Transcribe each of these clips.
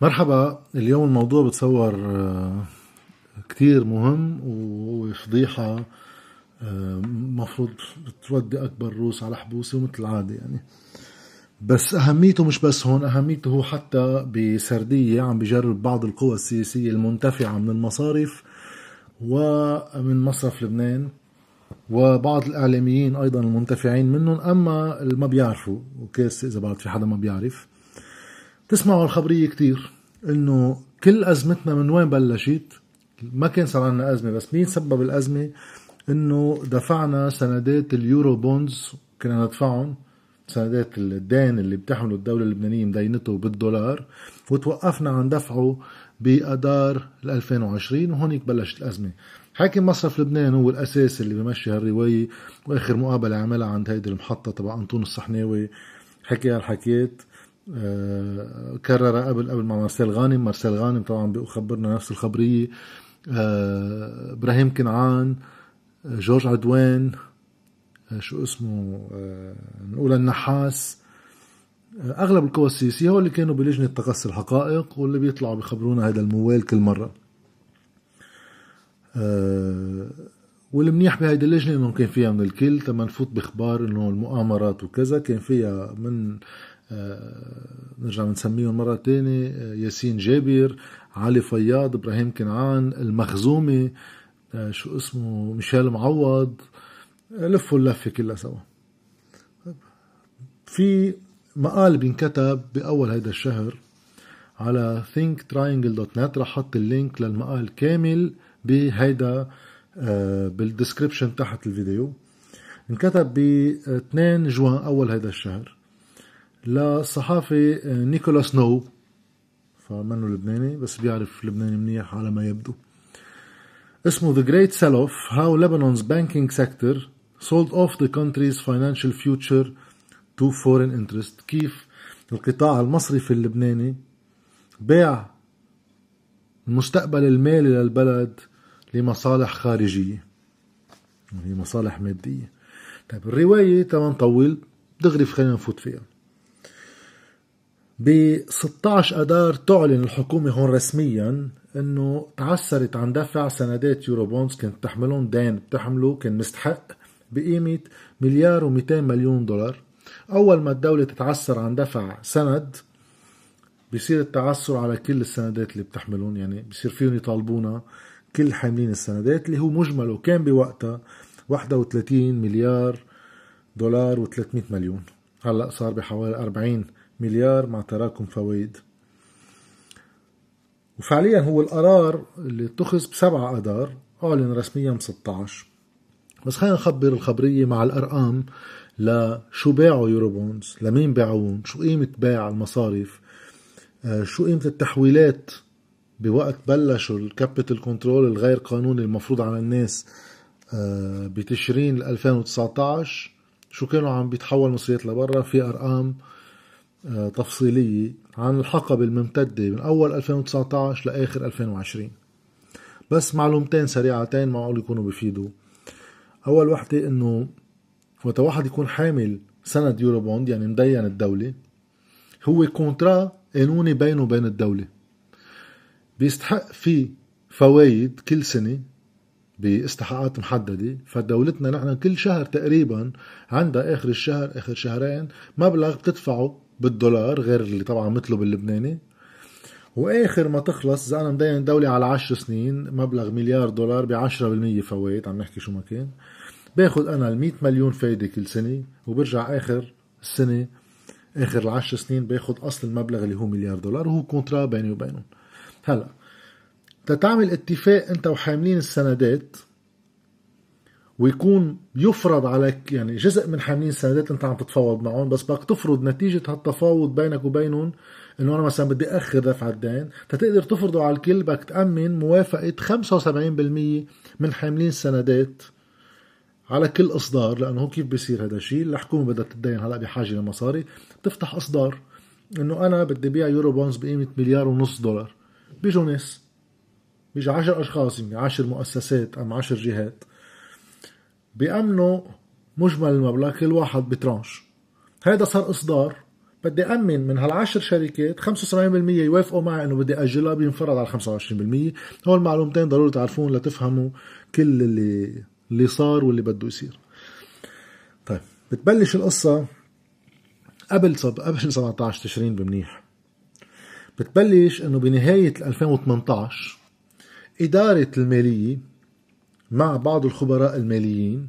مرحبا. اليوم الموضوع بتصور آه، كتير مهم وهو فضيحة آه، مفروض بتودي أكبر روس على حبوسه مثل العادة يعني. بس أهميته مش بس هون أهميته هو حتى بسردية عم بجرب بعض القوى السياسية المنتفعة من المصارف ومن مصرف لبنان وبعض الإعلاميين أيضا المنتفعين منهم أما اللي ما بيعرفوا. وكيس إذا بعد في حدا ما بيعرف. تسمعوا الخبرية كتير إنه كل أزمتنا من وين بلشت؟ ما كان صار عنا أزمة بس مين سبب الأزمة؟ إنه دفعنا سندات اليورو بوندز كنا ندفعهم سندات الدين اللي بتحمله الدولة اللبنانية مدينته بالدولار وتوقفنا عن دفعه بأدار 2020 وهونيك بلشت الأزمة. حاكم مصرف لبنان هو الأساس اللي بمشي هالرواية وآخر مقابلة عملها عند هيدي المحطة تبع أنطون الصحناوي. حكي هالحكيات كرر قبل قبل مع مارسيل غانم. مارسيل غانم طبعا بيخبرنا نفس الخبرية. آه، إبراهيم كنعان آه، جورج عدوان شو اسمه نقول النحاس. أغلب القوى السياسية هو اللي كانوا بلجنة تقصي الحقائق واللي بيطلعوا بيخبرونا هذا الموال كل مرة. والمنيح بهيدي اللجنة إنه كان فيها من الكل تما نفوت بإخبار إنه المؤامرات وكذا كان فيها من آه، نرجع بنسميهم مرة تانية آه، ياسين جابر علي فياض إبراهيم كنعان المخزومي آه، شو اسمه؟ ميشيل معوض. لفوا اللفة كلها سوا. في مقال بينكتب بأول هيدا الشهر على thinktriangle.net رح حط ال link للمقال كامل بهيدا بال description تحت الفيديو. انكتب ب 2 جوان أول هيدا الشهر. لصحافي آه، نيكولاس نو فمنه لبناني بس بيعرف لبناني منيح على ما يبدو. اسمه The Great Sell-Off How Lebanon's Banking Sector Sold Off the Country's Financial Future to Foreign Interest. كيف القطاع المصرفي اللبناني باع المستقبل المالي للبلد لمصالح خارجية هي مصالح مادية. طيب الرواية تمام طول دغري خلينا نفوت فيها. ب 16 اذار تعلن الحكومة هون رسميا إنه تعسرت عن دفع سندات يورو بونز كانت تحملهم دين بتحمله كان مستحق بقيمة مليار و200 مليون دولار. أول ما الدولة تتعسر عن دفع سند بصير التعسر على كل السندات اللي بتحملهم يعني بصير فيهم يطالبونا كل حاملين السندات اللي هو مجمله. كان بوقتها 31 مليار دولار و300 مليون. هلأ صار بحوالي 40 مليار مع تراكم فوائد. وفعليا هو القرار اللي اتخذ بسبعة أدار أعلن رسميا ب 16 بس خلينا نخبر الخبرية مع الأرقام لشو باعوا يورو بونز لمين باعوهم شو قيمة بيع المصارف آه، شو قيمة التحويلات بوقت بلشوا ال capital control الغير قانوني المفروض على الناس آه، بتشرين 2019 شو كانوا عم بيتحول مصريات لبرا؟ في أرقام آه، تفصيلية عن الحقب الممتدة من أول 2019 لآخر 2020 بس معلومتين سريعتين معقول يكونوا بفيدوا. أول وحدة إنه وقت واحد يكون حامل سند Eurobond يعني مدين الدولة هو contrat قانوني بينه وبين الدولة. بيستحق فيه فوايد كل سنة باستحقاقات محددة. فدولتنا نحن كل شهر تقريبا عندها آخر الشهر آخر شهرين مبلغ بتدفعه بالدولار غير اللي طبعا مثله باللبناني وآخر ما تخلص إذا أنا مدين دولة على عشر سنين مبلغ مليار دولار بعشرة بالمية فوائد عم نحكي شو ما كان. باخد أنا ال مليون فايدة كل سنة وبرجع آخر السنة آخر العشر سنين باخد أصل المبلغ اللي هو مليار دولار وهو كونترا بيني وبينهم. هلا تتعمل اتفاق أنت وحاملين السندات ويكون يفرض عليك يعني جزء من حاملين السندات أنت عم تتفاوض معهم بس بدك تفرض نتيجة هالتفاوض بينك وبينهم إنه أنا مثلا بدي أخر دفع الدين. تتقدر تفرضه على الكل بدك تأمن موافقة 75% من حاملين السندات على كل إصدار لأنه هو كيف بيصير هذا الشيء؟ الحكومة بدها تدين هلا بحاجة لمصاري. بتفتح إصدار إنه أنا بدي بيع يورو بونز بقيمة مليار ونص دولار. بيجوا ناس بيجي 10 أشخاص يعني 10 مؤسسات أم 10 جهات. بيأمنوا مجمل المبلغ كل واحد بترانش. هذا صار إصدار. بدي أمن من هالعشر شركات 75% يوافقوا معي إنه بدي أجلها بينفرض على 25% هول معلومتين ضروري تعرفون لتفهموا كل اللي اللي صار واللي بده يصير. طيب بتبلش القصة قبل صب... قبل 17 تشرين بمنيح. بتبلش إنه بنهاية 2018 إدارة المالية مع بعض الخبراء الماليين.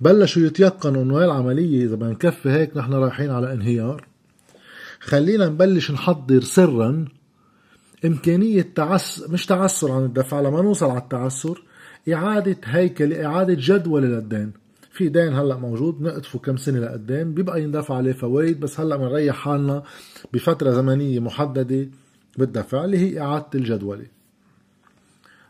بلشوا يتيقنوا إنه العملية إذا بدنا نكفي هيك نحن رايحين على انهيار. خلينا نبلش نحضر سرا إمكانية تعس مش تعسر عن الدفع لما نوصل على التعسر إعادة هيكل إعادة جدول للدين في دين هلأ موجود نقطفه كم سنة لقدام بيبقى يندفع عليه فوائد بس هلأ بنريح حالنا بفترة زمنية محددة بالدفع اللي هي إعادة الجدولة.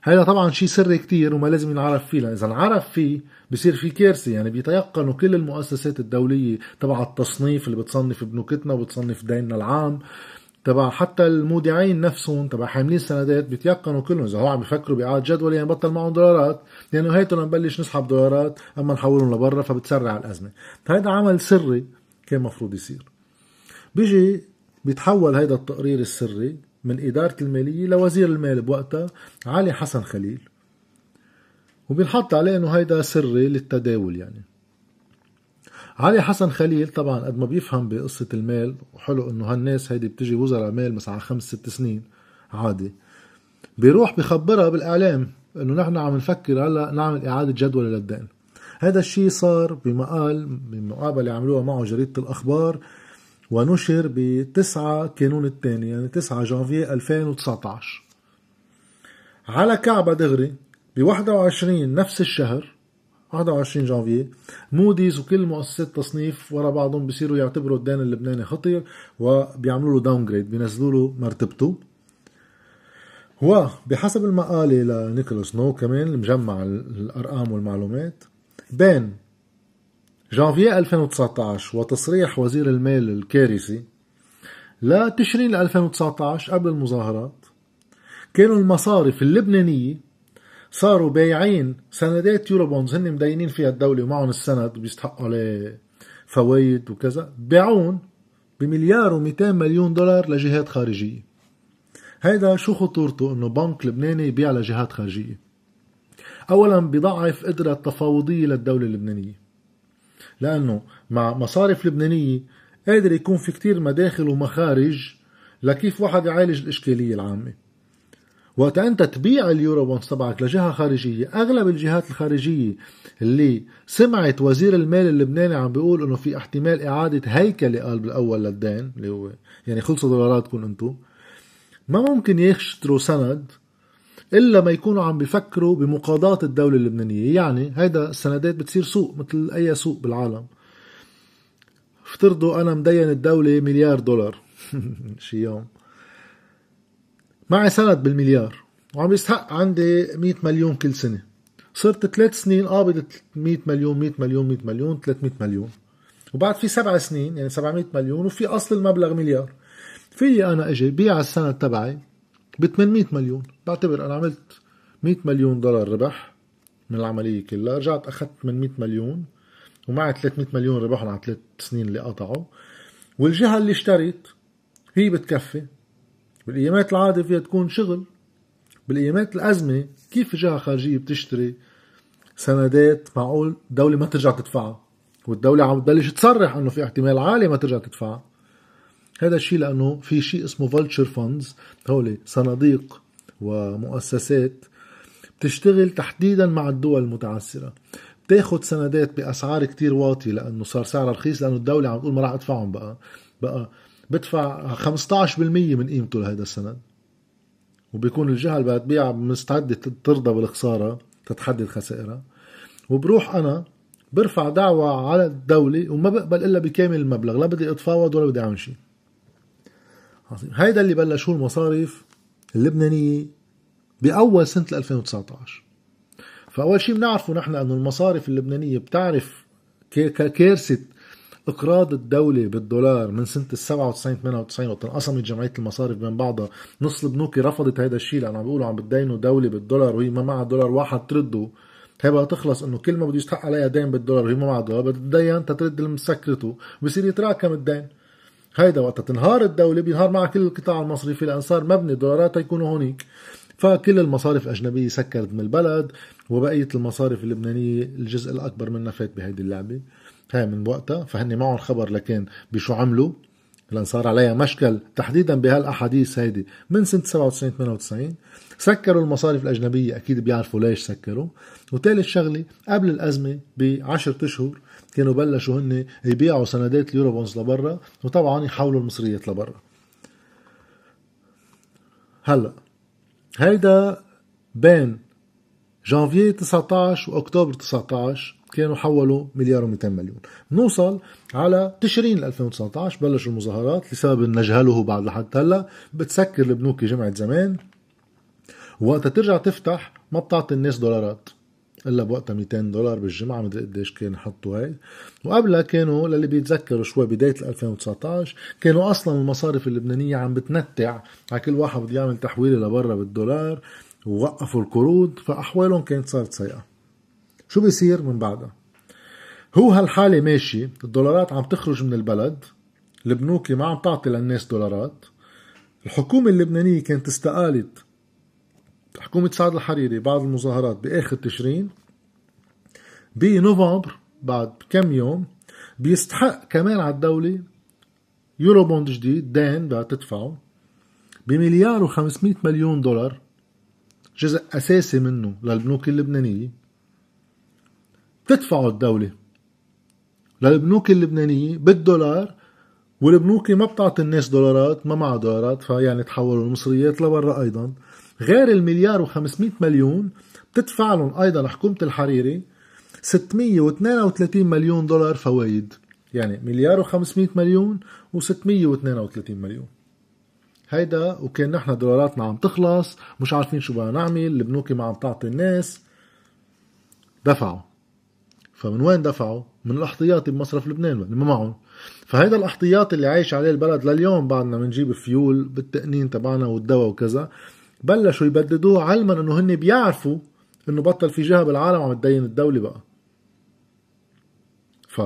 هذا طبعا شيء سري كتير وما لازم ينعرف فيه إذا انعرف فيه بصير في كارثه يعني بيتيقنوا كل المؤسسات الدولية تبع التصنيف اللي بتصنف بنوكتنا وبتصنف ديننا العام تبع حتى المودعين نفسهم تبع حاملين سندات بيتيقنوا كلهم إذا هو عم يفكروا بإعادة جدول يعني بطل معهم دولارات لأنه هيتنا نبلش نسحب دولارات أما نحولهم لبرا فبتسرع الأزمة. فهذا عمل سري كان مفروض يصير. بيجي بيتحول هيدا التقرير السري من إدارة المالية لوزير المال بوقتها علي حسن خليل. وبينحط عليه إنه هيدا سري للتداول يعني. علي حسن خليل طبعا قد ما بيفهم بقصة المال وحلو إنه هالناس هيدي بتجي وزراء مال على خمس ست سنين عادي. بيروح بخبرها بالإعلام إنه نحن عم نفكر هلأ نعمل إعادة جدول للدين هذا الشيء صار بمقال بمقابلة عملوها معه جريدة الأخبار ونشر بتسعة كانون الثاني يعني 9 جانفي 2019 على كعبة دغري ب 21 نفس الشهر 21 جانفي موديز وكل مؤسسات التصنيف ورا بعضهم بصيروا يعتبروا الدين اللبناني خطير وبيعملوا له downgrade بينزلوا له مرتبته. وبحسب المقالة لنيكولاس نو كمان المجمع الأرقام والمعلومات بين جانفي 2019 وتصريح وزير المال الكارثي لتشرين 2019 قبل المظاهرات. كانوا المصارف اللبنانية صاروا بايعين سندات يورو بونز هن مدينين فيها الدولة ومعهم السند وبيستحقوا عليه فوائد وكذا. بيعون بمليار و200 مليون دولار لجهات خارجية. هيدا شو خطورته؟ إنه بنك لبناني يبيع لجهات خارجية. اولا بضعف قدرة تفاوضية للدولة اللبنانية. لأنه مع مصارف لبنانية قادر يكون في كتير مداخل ومخارج لكيف واحد يعالج الإشكالية العامة. وقت أنت تبيع اليورو بونز تبعك لجهة خارجية أغلب الجهات الخارجية اللي سمعت وزير المال اللبناني عم بيقول إنه في احتمال إعادة هيكلة قال بالأول للدين اللي هو يعني خلصوا دولاراتكم أنتم ما ممكن يشتروا سند إلا ما يكونوا عم بيفكروا بمقاضاة الدولة اللبنانية. يعني هيدا السندات بتصير سوق مثل أي سوق بالعالم. افترضوا أنا مدين الدولة مليار دولار. شي يوم. معي سند بالمليار وعم يستحق عندي 100 مليون كل سنة. صرت ثلاث سنين قابض 100 مليون 100 مليون 100 مليون 300 مليون. وبعد في سبع سنين يعني 700 مليون وفي أصل المبلغ مليار. في أنا أجي بيع السند تبعي ب 800 مليون. بعتبر أنا عملت 100 مليون دولار ربح من العملية كلها. رجعت أخذت من 100 مليون ومعي 300 مليون ربحهم على ثلاث سنين اللي قطعوا. والجهة اللي اشترت هي بتكفي. بالأيامات العادي فيها تكون شغل. بالأيامات الأزمة كيف جهة خارجية بتشتري سندات معقول؟ دولة ما ترجع تدفعها. والدولة عم تبلش تصرح إنه في احتمال عالي ما ترجع تدفعها. هذا الشيء لأنه في شيء اسمه vulture funds هولي صناديق ومؤسسات بتشتغل تحديدا مع الدول المتعثرة. بتاخد سندات بأسعار كتير واطية لأنه صار سعرها رخيص لأنه الدولة عم تقول ما راح أدفعهم بقى. بقى بدفع 15% من قيمته لهذا السند. وبيكون الجهة اللي بدها تبيعها مستعدة ترضى بالخسارة تتحدد خسائرها. وبروح أنا برفع دعوة على الدولة وما بقبل إلا بكامل المبلغ لا بدي أتفاوض ولا بدي أعمل شيء. عظيم. هيدا اللي بلشوه المصارف اللبنانية بأول سنة 2019 فأول شيء بنعرفه نحن أنه المصارف اللبنانية بتعرف كارثة إقراض الدولة بالدولار من سنة ال 97 98 وقت انقسمت جمعية المصارف بين بعضها نص البنوك رفضت هذا الشيء لأنه عم بيقولوا عم بتدينوا دولة بالدولار وهي ما معها دولار واحد ترده. هي بدها تخلص إنه كل ما بده يستحق عليها دين بالدولار وهي ما معها دولار بدها تدين تترد مسكرته وبصير يتراكم الدين. هيدا وقت تنهار الدولة بينهار معها كل القطاع المصرفي لأن صار مبني دولارات يكونوا هونيك. فكل المصارف الأجنبية سكرت من البلد وبقية المصارف اللبنانية الجزء الأكبر منها فات بهيدي اللعبة. هاي من وقتها. فهن معهم خبر لكن بشو عملوا. لأن صار عليها مشكل تحديدا بهالأحاديث هيدي من سنة 97 98 سكروا المصارف الأجنبية. أكيد بيعرفوا ليش سكروا. وثالث شغلة قبل الأزمة بعشرة أشهر كانوا بلشوا هن يبيعوا سندات اليورو بونز لبرا وطبعا يحولوا المصريات لبرا. هلا هيدا بين جانفيي 19 وأكتوبر 19 كانوا حولوا مليار و200 مليون. نوصل على تشرين 2019 بلشوا المظاهرات لسبب نجهله بعد لحد هلا. بتسكر البنوك جمعة زمان. وقتها ترجع تفتح ما بتعطي الناس دولارات. إلا بوقتها 200 دولار بالجمعة مدري قديش كان يحطوا هاي. وقبلها كانوا للي بيتذكروا شوي بداية 2019 كانوا أصلا المصارف اللبنانية عم بتنتع. على كل واحد بده يعمل تحويلة لبرا بالدولار ووقفوا القروض فأحوالهم كانت صارت سيئة. شو بيصير من بعدها؟ هو هالحالة ماشي الدولارات عم تخرج من البلد البنوك ما عم تعطي للناس دولارات. الحكومة اللبنانية كانت استقالت حكومة سعد الحريري بعد المظاهرات بآخر تشرين بنوفمبر بعد كم يوم بيستحق كمان على الدولة يورو بوند جديد دين بقى تدفعه بمليار و500 مليون دولار جزء أساسي منه للبنوك اللبنانية. تدفعه الدولة للبنوك اللبنانية بالدولار والبنوك ما بتعطي الناس دولارات ما معها دولارات فيعني تحولوا المصريات لبرا أيضا. غير المليار و500 مليون بتدفع لهم أيضا حكومة الحريري 632 مليون دولار فوايد يعني مليار و500 مليون و632 مليون. هيدا وكان نحن دولاراتنا عم تخلص مش عارفين شو بدنا نعمل البنوك ما عم تعطي الناس. دفعوا. فمن وين دفعوا؟ من الاحتياطي بمصرف لبنان ما معهم. فهيدا الاحتياطي اللي عايش عليه البلد لليوم بعدنا بنجيب فيول بالتقنين تبعنا والدواء وكذا. بلشوا يبددوه علما إنه هن بيعرفوا إنه بطل في جهة بالعالم عم تدين الدولة بقى. ف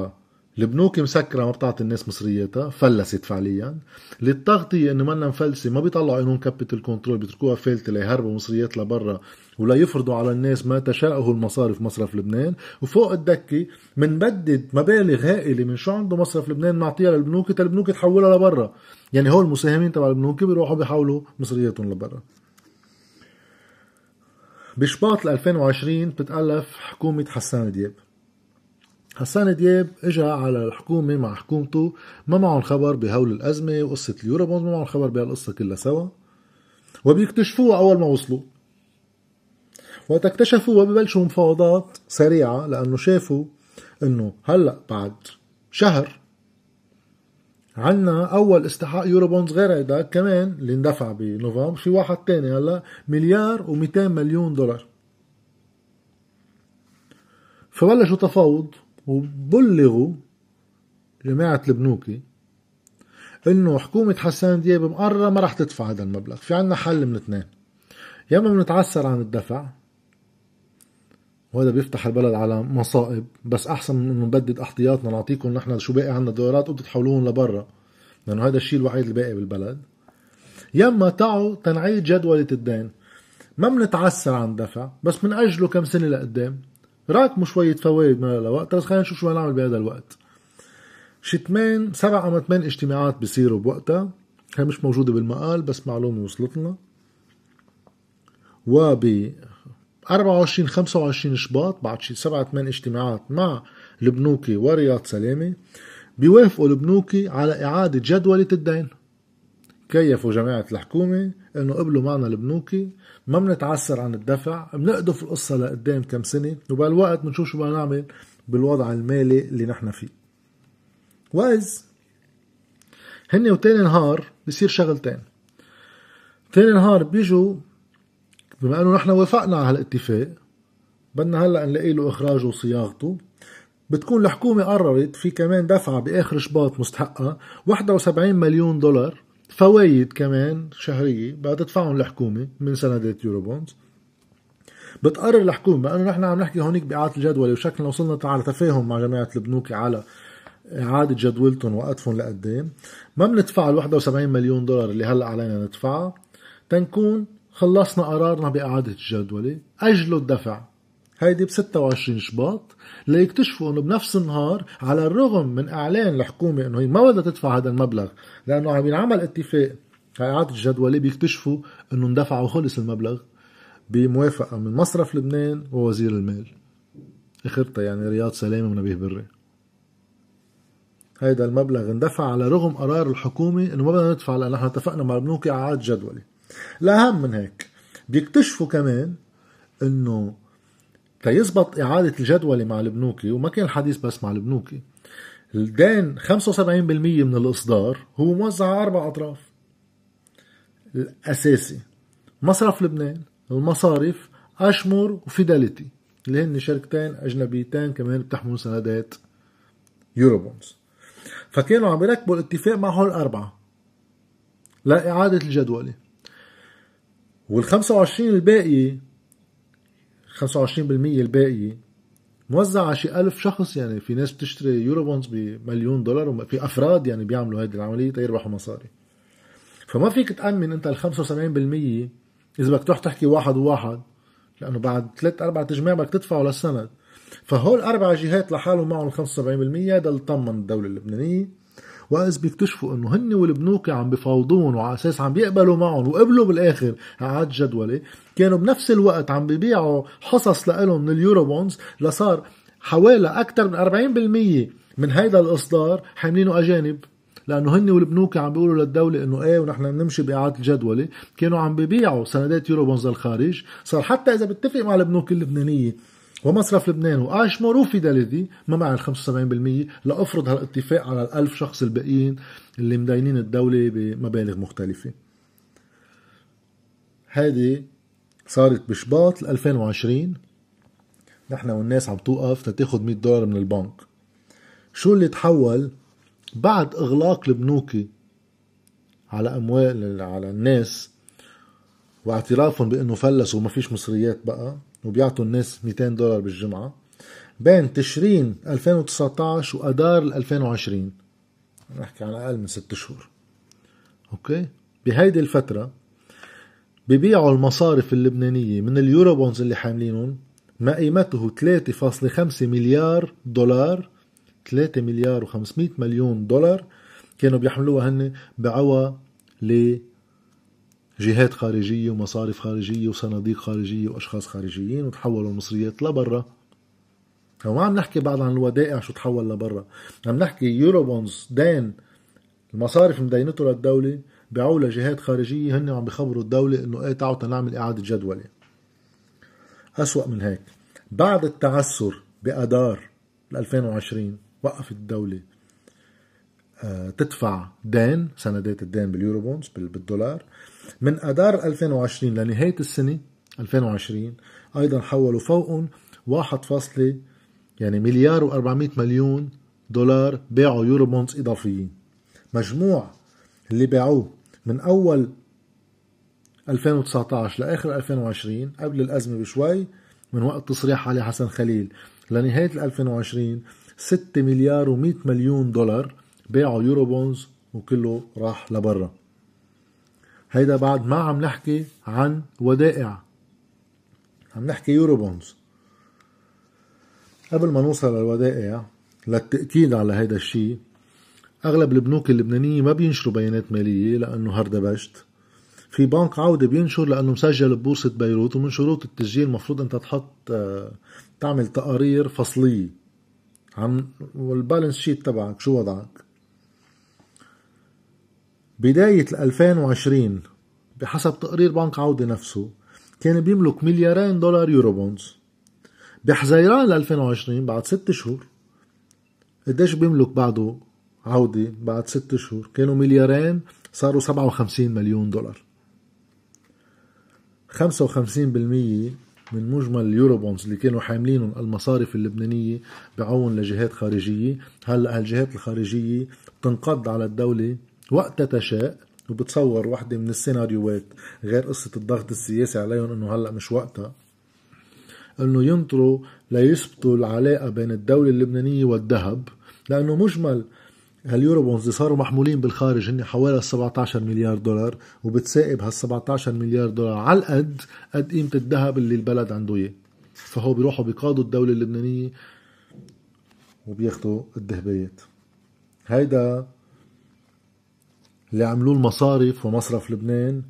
البنوك مسكرة ما بتعطي الناس مصرياتها فلست فعليا. للتغطية إنه منا مفلسة ما بيطلعوا قانون capital control بيتركوها فالتة ليهربوا مصريات لبرا ولا يفرضوا على الناس ما تشاءه المصارف مصرف لبنان. وفوق الدكة منبدد مبالغ هائلة من شو عنده مصرف لبنان معطيها للبنوك البنوك تحولها لبرا. يعني هول المساهمين تبع البنوك بيروحوا بيحولوا مصرياتهم لبرا. بشباط 2020 بتتألف حكومة حسان دياب. حسان دياب اجى على الحكومة مع حكومته ما معهم خبر بهول الأزمة وقصة اليورو بوند ما معهم خبر بهالقصة كلها سوا. وبيكتشفوها أول ما وصلوا. وقت اكتشفوها ببلشوا مفاوضات سريعة لأنه شافوا إنه هلأ بعد شهر عنا أول استحقاق يورو بوندز غير هيدا كمان اللي اندفع بنوفمبر في واحد تاني هلا مليار و200 مليون دولار. فبلشوا تفاوض وبلغوا جماعة البنوكي إنه حكومة حسان دياب مقررة ما رح تدفع هذا المبلغ في عنا حل من اثنين. يا إما بنتعسر عن الدفع وهذا بيفتح البلد على مصائب. بس أحسن من إنه نبدد أحتياطنا نعطيكم نحن شو باقي عنا دولارات وأنتم تحولوهم لبرا. لأنه هذا الشيء الوحيد اللي باقي بالبلد. يا اما تعوا تنعيد جدولة الدين. ما بنتعسر عن الدفع بس بنأجله كم سنة لقدام. راكموا شوية فوائد من الوقت. بس خلينا نشوف شو نعمل بهذا الوقت. شي ثمان سبع أو ثمان اجتماعات بيصيروا بوقتها. هي مش موجودة بالمقال بس معلومة وصلت لنا وب 24 25 شباط بعد شي سبع ثمان اجتماعات مع البنوكي ورياض سلامة بيوافقوا البنوكي على إعادة جدولة الدين. كيفوا جماعة الحكومة إنه قبلوا معنا البنوكي ما بنتعسر عن الدفع بنقدف القصة لقدام كم سنة وبهالوقت بنشوف شو بدنا نعمل بالوضع المالي اللي نحن فيه. وإذ هن وتاني نهار بصير شغلتين. تاني نهار بيجوا بما إنه نحن وافقنا على هالاتفاق بدنا هلأ نلاقي له إخراجه وصياغته. بتكون الحكومة قررت في كمان دفعة بآخر شباط مستحقة 71 مليون دولار فوايد كمان شهرية بدها تدفعهم الحكومة من سندات Eurobonds بتقرر الحكومة إنه نحن عم نحكي هونيك بإعادة الجدول وشكلنا وصلنا على تفاهم مع جماعة البنوك على إعادة جدولتهم وقتهم لقدام. ما بندفع ال 71 مليون دولار اللي هلأ علينا ندفعها تنكون خلصنا قرارنا بإعادة الجدولة أجلوا الدفع. هيدي ب 26 شباط. ليكتشفوا إنه بنفس النهار على الرغم من إعلان الحكومة إنه هي ما بدها تدفع هذا المبلغ لأنه عم ينعمل اتفاق إعادة الجدوله بيكتشفوا إنه اندفع وخلص المبلغ بموافقة من مصرف لبنان ووزير المال. أخرتها يعني رياض سلامة ونبيه بري. هيدا المبلغ اندفع على رغم قرار الحكومة إنه ما بدنا ندفع لأن نحن اتفقنا مع البنوك إعادة جدولة. الاهم من هيك. بيكتشفوا كمان إنه تيزبط إعادة الجدولة مع البنوكي وما كان الحديث بس مع البنوكي الدين 75% من الإصدار هو موزع على أربع أطراف. الأساسي مصرف لبنان المصارف أشمر وفيداليتي اللي هن شركتين أجنبيتين كمان بتحمل سندات يوروبونز. فكانوا عم يركبوا الاتفاق مع هول الأربعة لإعادة الجدولة. وال 25 الباقي 25% الباقي موزع على شي ألف شخص. يعني في ناس بتشتري يورو بونز بمليون دولار وفي أفراد يعني بيعملوا هذه العملية تيربحوا مصاري. فما فيك تأمن أنت ال 75% إذا بدك تروح تحكي واحد وواحد لأنه بعد ثلاث أربع تجميع بدك تدفعوا للسند. فهول أربع جهات لحالهم معهم ال 75% هذا اللي طمن الدولة اللبنانية. وإذ بيكتشفوا إنه هن والبنوك عم بفاوضون وعلى أساس عم بيقبلوا معهم وقبلوا بالآخر اعاد جدولة كانوا بنفس الوقت عم ببيعوا حصص لهم من اليورو بونز لصار حوالي أكثر من 40% من هيدا الإصدار حاملينه أجانب. لأنه هن والبنوك عم بيقولوا للدولة إنه إيه ونحن بنمشي بإعادة الجدوله كانوا عم ببيعوا سندات يورو بونز للخارج. صار حتى إذا بتفق مع البنوك اللبنانية ومصرف لبنان. واشمر وفيداليتي ما مع ال 75% لافرض هالاتفاق على الألف شخص الباقيين اللي مدينين الدولة بمبالغ مختلفة. هذه صارت بشباط 2020 نحن والناس عم توقف تتاخد 100 دولار من البنك. شو اللي تحول بعد إغلاق البنوك على أموال على الناس واعترافهم بأنه فلسوا وما فيش مصريات بقى؟ وبيعطوا الناس 200 دولار بالجمعة. بين تشرين 2019 وأدار 2020 نحكي عن أقل من ست شهور. أوكي؟ بهيدي الفترة ببيعوا المصارف اللبنانية من ال Eurobonds اللي حاملينهم ما قيمته 3.5 مليار دولار. 3 مليار و500 مليون دولار كانوا بيحملوها هن بعوى جهات خارجية ومصارف خارجية وصناديق خارجية وأشخاص خارجيين وتحولوا المصريات لبرا. وما عم نحكي بعد عن الودائع شو تحول لبرا. عم نحكي يورو بونز دين المصارف مدينته للدولة بيعوا لجهات خارجية هن عم بخبروا الدولة إنه إيه تعالوا نعمل إعادة جدولة. أسوأ من هيك. بعد التعثر بأدار 2020 وقفت الدولة. تدفع دين سندات الدين بال Eurobonds بالدولار. من أدار 2020 لنهاية السنة 2020 أيضا حولوا فوقهم 1 فاصلة يعني مليار و400 مليون دولار باعوا Eurobonds إضافيين. مجموع اللي باعوه من أول 2019 لآخر 2020 قبل الأزمة بشوي من وقت تصريح علي حسن خليل لنهاية 2020 6 مليار و100 مليون دولار باعوا Eurobonds وكله راح لبرا. هيدا بعد ما عم نحكي عن ودائع. عم نحكي Eurobonds. قبل ما نوصل للودائع للتأكيد على هيدا الشيء أغلب البنوك اللبنانية ما بينشروا بيانات مالية لأنه هردبشت في بنك عودة بينشر لأنه مسجل ببورصة بيروت ومن شروط التسجيل المفروض أنت تحط تعمل تقارير فصلية. عن وال balance sheet تبعك شو وضعك؟ بداية 2020 بحسب تقرير بنك عودة نفسه كان بيملك مليارين دولار Eurobonds. بحزيران 2020 بعد ست شهور قديش بيملك بعده عودة بعد ست شهور؟ كانوا مليارين صاروا 57 مليون دولار. 55% من مجمل اليورو بونز اللي كانوا حاملينهم المصارف اللبنانية بعون لجهات خارجية. هلا هالجهات الخارجية تنقض على الدولة وقت تشاء وبتصور وحدة من السيناريوهات غير قصة الضغط السياسي عليهم إنه هلأ مش وقتها. إنه ينطروا ليثبتوا العلاقة بين الدولة اللبنانية والذهب لأنه مجمل هاليورو بونز اللي صاروا محمولين بالخارج هن حوالي 17 مليار دولار وبتسائب هال 17 مليار دولار على القد قد قيمة الذهب اللي البلد عنده إياه. فهو بيروحوا بيقاضوا الدولة اللبنانية وبياخذوا الذهبيات. هيدا اللي عملوه المصارف ومصرف لبنان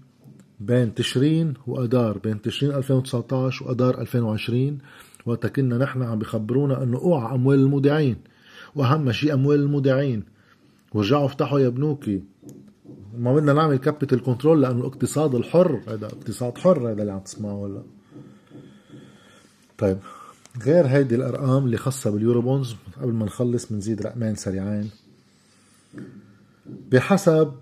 بين تشرين وأدار بين تشرين 2019 وأدار 2020 وقتا كنا نحن عم بخبرونا إنه أوعى أموال المودعين وأهم شيء أموال المودعين. ورجعوا افتحوا يا بنوك. ما بدنا نعمل capital control لأنه الاقتصاد الحر. هذا اقتصاد حر هذا اللي عم تسمعه هلا. طيب غير هيدي الأرقام اللي خاصة بال Eurobonds قبل ما نخلص بنزيد رقمين سريعين. بحسب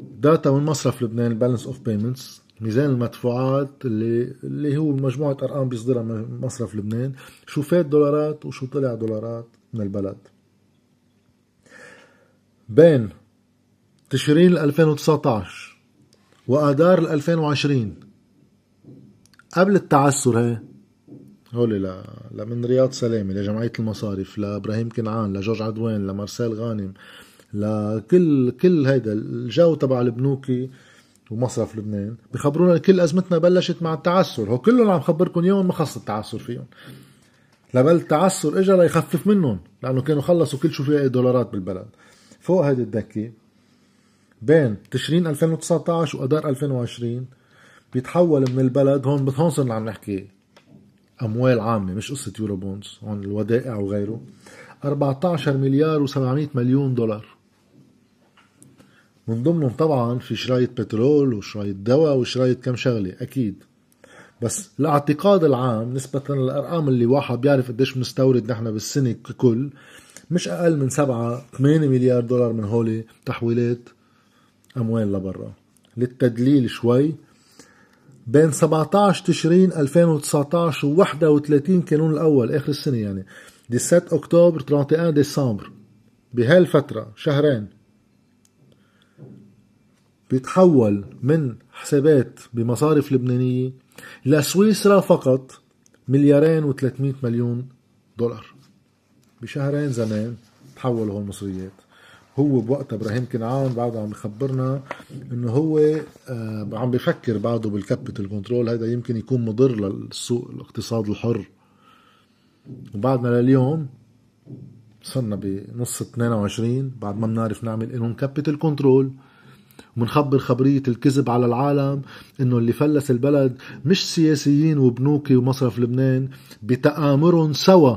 data من مصرف لبنان ال balance of payments ميزان المدفوعات اللي اللي هو مجموعة أرقام بيصدرها مصرف لبنان شو فات دولارات وشو طلع دولارات من البلد. بين تشرين 2019 وآذار 2020 قبل التعسر هي هولي ل... لمن رياض سلامي لجمعية المصارف لإبراهيم كنعان لجورج عدوان لمارسيل غانم لكل كل هيدا الجو تبع البنوكي ومصرف لبنان بخبرونا كل أزمتنا بلشت مع التعسر. هو كلهم عم خبركم يوم ما خص التعسر فيهم. لبل التعسر اجى ليخفف منهم لأنه كانوا خلصوا كل شو في دولارات بالبلد. فوق هيدي الدكة بين تشرين 2019 واذار 2020 بيتحول من البلد هون هون صرنا عم نحكي أموال عامة مش قصة يورو بونز هون الودائع وغيره 14 مليار و700 مليون دولار. من ضمنهم طبعا في شرايط بترول وشرايط دواء وشرايط كم شغلة أكيد. بس الاعتقاد العام نسبة للأرقام اللي واحد بيعرف قديش بنستورد نحن بالسنة ككل مش أقل من سبعة 8 مليار دولار من هولي تحويلات أموال لبرا. للتدليل شوي بين 17 تشرين 2019 و 31 كانون الأول آخر السنة يعني. 17 أكتوبر 31 ديسمبر. بهالفترة شهرين. بيتحول من حسابات بمصارف لبنانية لسويسرا فقط مليارين و300 مليون دولار. بشهرين زمان تحولوا هول المصريات. هو بوقتها إبراهيم كنعان بعده عم بخبرنا إنه هو آه عم بفكر بعده بال capital control هذا يمكن يكون مضر للسوق الاقتصاد الحر. وبعدنا لليوم صرنا بنص 22 بعد ما بنعرف نعمل انهم capital control ومنخبر خبرية الكذب على العالم إنه اللي فلس البلد مش سياسيين وبنوكي ومصرف لبنان بتآمرهم سوا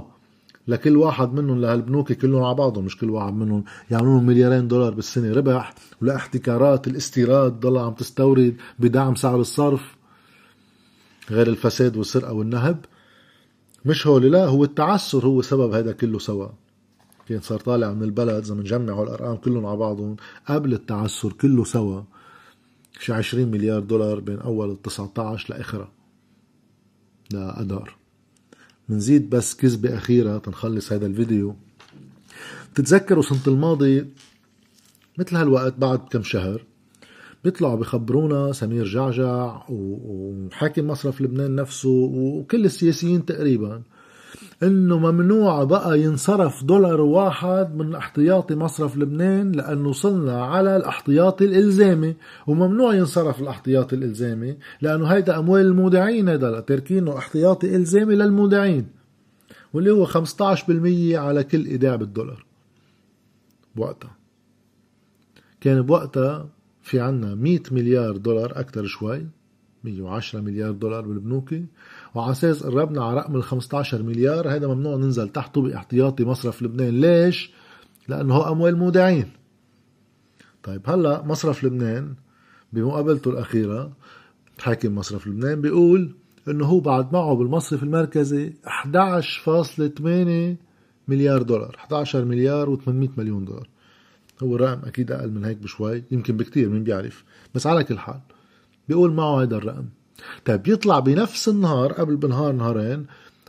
لكل واحد منهم لهالبنوك كلهم على بعضهم مش كل واحد منهم. يعملون مليارين دولار بالسنة ربح ولاحتكارات الاستيراد ضل عم تستورد بدعم سعر الصرف غير الفساد والسرقة والنهب. مش هول لا هو التعسر هو سبب هذا كله سوا. كان صار طالع من البلد إذا بنجمعوا الأرقام كلهم على بعضهم قبل التعسر كله سوا شي 20 مليار دولار بين أول ال 19 لاخرها لأدار. بنزيد بس كذبة أخيرة تنخلص هذا الفيديو. بتتذكروا سنة الماضي مثل هالوقت بعد كم شهر بيطلعوا بخبرونا سمير جعجع وحاكم مصرف لبنان نفسه وكل السياسيين تقريبا إنه ممنوع بقى ينصرف دولار واحد من احتياطي مصرف لبنان لأنه وصلنا على الاحتياطي الإلزامي وممنوع ينصرف الاحتياطي الإلزامي لأنه هيدا أموال المودعين هيدا تركينه احتياطي إلزامي للمودعين واللي هو 15% على كل إيداع بالدولار. بوقتها. كان بوقتها في عنا 100 مليار دولار أكثر شوي. 110 مليار دولار بالبنوكي وعلى أساس قربنا على رقم ال 15 مليار هذا ممنوع ننزل تحته باحتياطي مصرف لبنان. ليش؟ لأنه هو أموال مودعين. طيب هلأ مصرف لبنان بمقابلته الأخيرة حاكم مصرف لبنان بيقول إنه هو بعد معه بالمصرف المركزي 11.8 مليار دولار. 11 مليار و800 مليون دولار. هو رقم أكيد أقل من هيك بشوي يمكن بكتير مين بيعرف. بس على كل حال بيقول معه هذا الرقم. طيب يطلع بنفس النهار قبل بنهار نهارين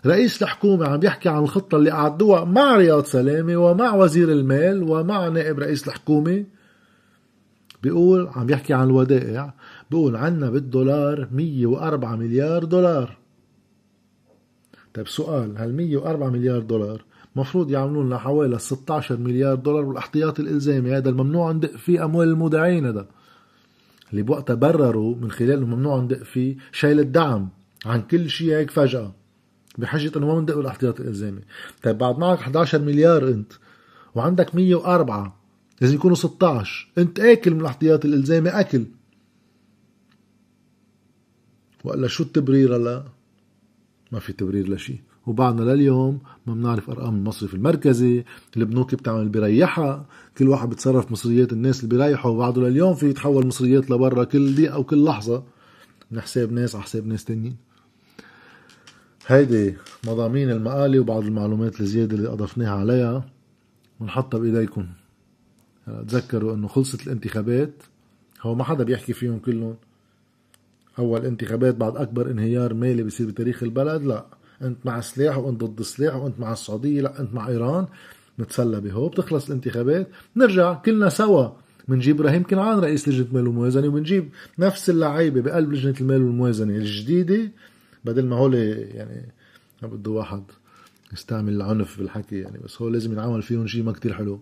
رئيس الحكومة عم يحكي عن الخطة اللي أعدوها مع رياض سلامة ومع وزير المال ومع نائب رئيس الحكومة. بيقول عم يحكي عن الودائع. بيقول عنا بالدولار 104 مليار دولار. طيب سؤال هال 104 مليار دولار مفروض يعملوا لنا حوالي 16 مليار دولار والاحتياطي الإلزامي؟ هذا الممنوع ندق فيه أموال المودعين هذا اللي بوقتها برروا من خلال ممنوع ندق فيه شايل الدعم عن كل شيء هيك فجأة. بحجة إنه ما بندق الاحتياطي الالزامي طيب بعد معك 11 مليار أنت وعندك 104 لازم يكونوا 16 أنت آكل من الاحتياطي الالزامي آكل. وقال شو التبرير هلا؟ ما في تبرير لشيء. وبعدنا لليوم ما بنعرف أرقام المصرف المركزي البنوك بتعمل بريحها كل واحد بتصرف مصريات الناس اللي بيريحوا وبعده لليوم في يتحول مصريات لبرا كل دقيقة وكل لحظة. من حساب ناس على حساب ناس تانيين. هيدي مضامين المقالة وبعض المعلومات الزيادة اللي أضفناها عليها. ونحطها بإيديكم. تذكروا أنه خلصت الانتخابات. هو ما حدا بيحكي فيهم كلهم. أول انتخابات بعد أكبر انهيار مالي بيصير بتاريخ البلد؟ لا. أنت مع السلاح وأنت ضد السلاح وأنت مع السعودية لا أنت مع إيران. نتسلى بهو بتخلص الانتخابات. نرجع كلنا سوا. بنجيب إبراهيم كنعان رئيس لجنة المال والموازنة وبنجيب نفس اللعيبة بقلب لجنة المال والموازنة الجديدة. بدل ما هول يعني ما بده واحد يستعمل العنف بالحكي يعني بس هو لازم ينعمل فيهم شيء ما كتير حلو.